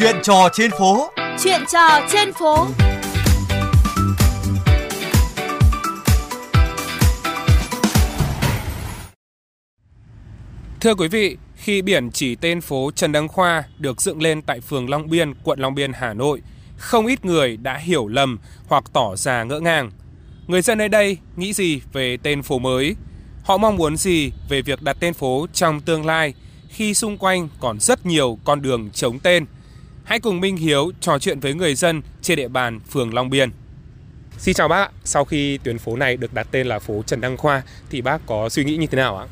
Chuyện trò trên phố. Chuyện trò trên phố. Thưa quý vị, khi biển chỉ tên phố Trần Đăng Khoa được dựng lên tại phường Long Biên, quận Long Biên, Hà Nội, không ít người đã hiểu lầm hoặc tỏ ra ngỡ ngàng. Người dân nơi đây nghĩ gì về tên phố mới? Họ mong muốn gì về việc đặt tên phố trong tương lai khi xung quanh còn rất nhiều con đường chống tên? Hãy cùng Minh Hiếu trò chuyện với người dân trên địa bàn phường Long Biên. Xin chào bác, sau khi tuyến phố này được đặt tên là phố Trần Đăng Khoa thì bác có suy nghĩ như thế nào ạ?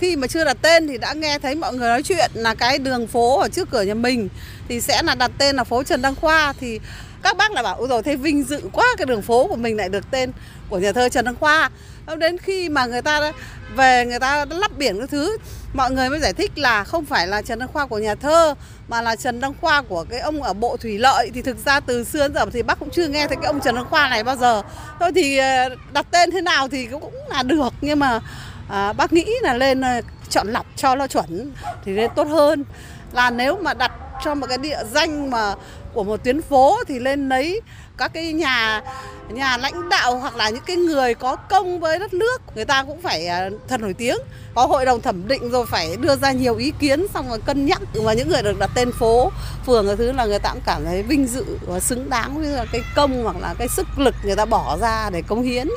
Khi mà chưa đặt tên thì đã nghe thấy mọi người nói chuyện là cái đường phố ở trước cửa nhà mình thì sẽ là đặt tên là phố Trần Đăng Khoa thì các bác lại bảo ôi rồi thế vinh dự quá cái đường phố của mình lại được tên của nhà thơ Trần Đăng Khoa. Ờ, đến khi mà người ta về người ta lắp biển cái thứ mọi người mới giải thích là không phải là Trần Đăng Khoa của nhà thơ mà là Trần Đăng Khoa của cái ông ở Bộ Thủy Lợi thì thực ra từ xưa đến giờ thì bác cũng chưa nghe thấy cái ông Trần Đăng Khoa này bao giờ. Thôi thì ờ, đặt tên thế nào thì cũng là được nhưng mà à, bác nghĩ là lên ờ, chọn lọc cho nó chuẩn thì nên tốt hơn là nếu mà đặt cho một cái địa danh mà của một tuyến phố thì lên lấy các cái nhà nhà lãnh đạo hoặc là những cái người có công với đất nước người ta cũng phải à, thật nổi tiếng có hội đồng thẩm định rồi phải đưa ra nhiều ý kiến xong rồi cân nhắc và những người được đặt tên phố phường cái thứ là người ta cũng cảm thấy vinh dự và xứng đáng với cái công hoặc là cái sức lực người ta bỏ ra để cống hiến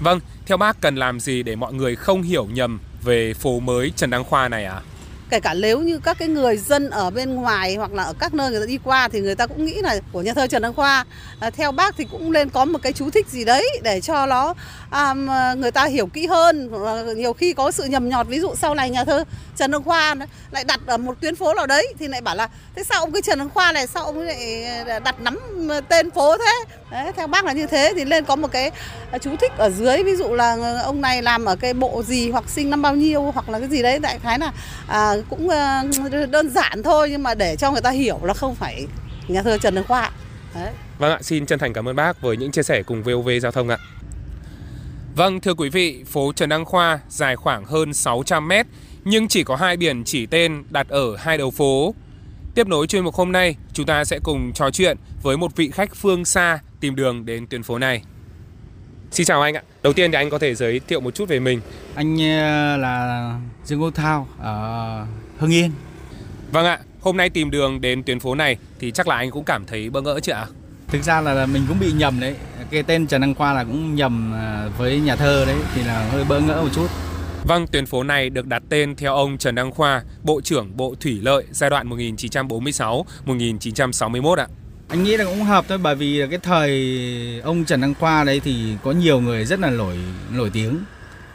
Vâng, theo bác cần làm gì để mọi người không hiểu nhầm về phố mới Trần Đăng Khoa này ạ? À? Kể cả nếu như các cái người dân ở bên ngoài hoặc là ở các nơi người ta đi qua thì người ta cũng nghĩ là của nhà thơ Trần Đăng Khoa. À, theo bác thì cũng nên có một cái chú thích gì đấy để cho nó à, người ta hiểu kỹ hơn. Nhiều khi có sự nhầm nhọt ví dụ sau này nhà thơ Trần Đăng Khoa lại đặt ở một tuyến phố nào đấy thì lại bảo là thế sao ông cái Trần Đăng Khoa này sao ông lại ờ, đặt nắm tên phố thế? Đấy, theo bác là như thế thì nên có một cái ờ, chú thích ở dưới. Ví dụ là ông này làm ở cái bộ gì hoặc sinh năm bao nhiêu hoặc là cái gì đấy đại khái là à, cũng ờ, đơn giản thôi nhưng mà để cho người ta hiểu là không phải nhà thơ Trần Đăng Khoa. Đấy. Vâng ạ, xin chân thành cảm ơn bác với những chia sẻ cùng VOV Giao thông ạ. Vâng, thưa quý vị, phố Trần Đăng Khoa dài khoảng hơn 600 mét nhưng chỉ có hai biển chỉ tên đặt ở hai đầu phố. Tiếp nối chuyên mục hôm nay, chúng ta sẽ cùng trò chuyện với một vị khách phương xa tìm đường đến tuyến phố này. Xin chào anh ạ. Đầu tiên thì anh có thể giới thiệu một chút về mình. Anh ờ, là Dương Quốc Thao ở Hưng Yên. Vâng ạ, hôm nay tìm đường đến tuyến phố này thì chắc là anh cũng cảm thấy bỡ ngỡ chứ ạ? Thực ra là mình cũng bị nhầm đấy. Cái tên Trần Đăng Khoa là cũng nhầm ờ, với nhà thơ đấy thì là hơi bỡ ngỡ một chút. Vâng, tuyến phố này được đặt tên theo ông Trần Đăng Khoa, Bộ trưởng Bộ Thủy Lợi giai đoạn 1946-1961 ạ. Anh nghĩ là cũng hợp thôi bởi vì cái thời ông Trần Đăng Khoa đấy thì có nhiều người rất là nổi nổi tiếng.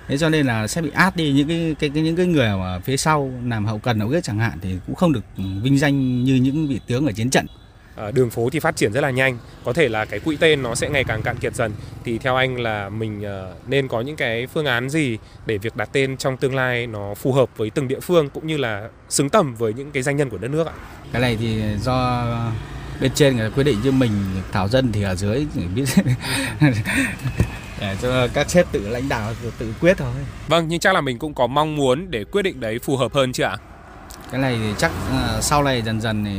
Thế cho nên là sẽ bị át đi những cái, cái, cái những cái người mà phía sau làm hậu cần hậu kết chẳng hạn thì cũng không được vinh danh như những vị tướng ở chiến trận. À, đường phố thì phát triển rất là nhanh, có thể là cái quỹ tên nó sẽ ngày càng cạn kiệt dần. Thì theo anh là mình uh, nên có những cái phương án gì để việc đặt tên trong tương lai nó phù hợp với từng địa phương cũng như là xứng tầm với những cái danh nhân của đất nước ạ? Cái này thì do bên trên người quyết định chứ mình thảo dân thì ở dưới biết để cho các sếp tự lãnh đạo tự quyết thôi. Vâng, nhưng chắc là mình cũng có mong muốn để quyết định đấy phù hợp hơn chứ ạ? Cái này thì chắc à, sau này dần dần thì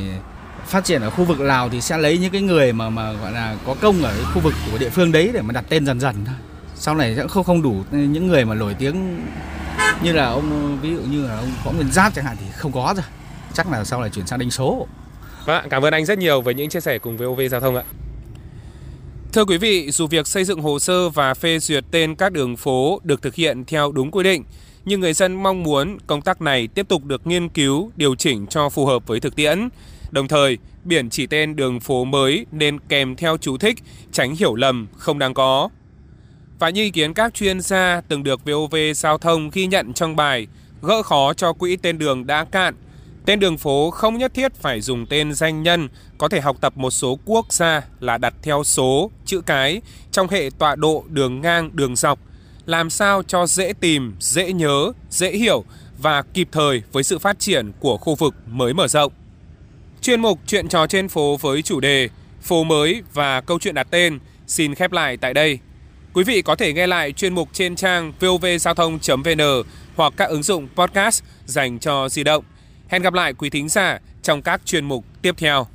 phát triển ở khu vực Lào thì sẽ lấy những cái người mà mà gọi là có công ở khu vực của địa phương đấy để mà đặt tên dần dần thôi. Sau này sẽ không không đủ những người mà nổi tiếng như là ông ví dụ như là ông Võ Nguyên Giáp chẳng hạn thì không có rồi. Chắc là sau này chuyển sang đánh số. Vâng, cảm ơn anh rất nhiều với những chia sẻ cùng với OV Giao thông ạ. Thưa quý vị, dù việc xây dựng hồ sơ và phê duyệt tên các đường phố được thực hiện theo đúng quy định, nhưng người dân mong muốn công tác này tiếp tục được nghiên cứu, điều chỉnh cho phù hợp với thực tiễn. Đồng thời, biển chỉ tên đường phố mới nên kèm theo chú thích, tránh hiểu lầm không đáng có. Và như ý kiến các chuyên gia từng được VOV Giao thông ghi nhận trong bài Gỡ khó cho quỹ tên đường đã cạn Tên đường phố không nhất thiết phải dùng tên danh nhân, có thể học tập một số quốc gia là đặt theo số, chữ cái trong hệ tọa độ đường ngang, đường dọc, làm sao cho dễ tìm, dễ nhớ, dễ hiểu và kịp thời với sự phát triển của khu vực mới mở rộng. Chuyên mục Chuyện trò trên phố với chủ đề Phố mới và câu chuyện đặt tên xin khép lại tại đây. Quý vị có thể nghe lại chuyên mục trên trang vovgiao thông.vn hoặc các ứng dụng podcast dành cho di động. Hẹn gặp lại quý thính giả trong các chuyên mục tiếp theo.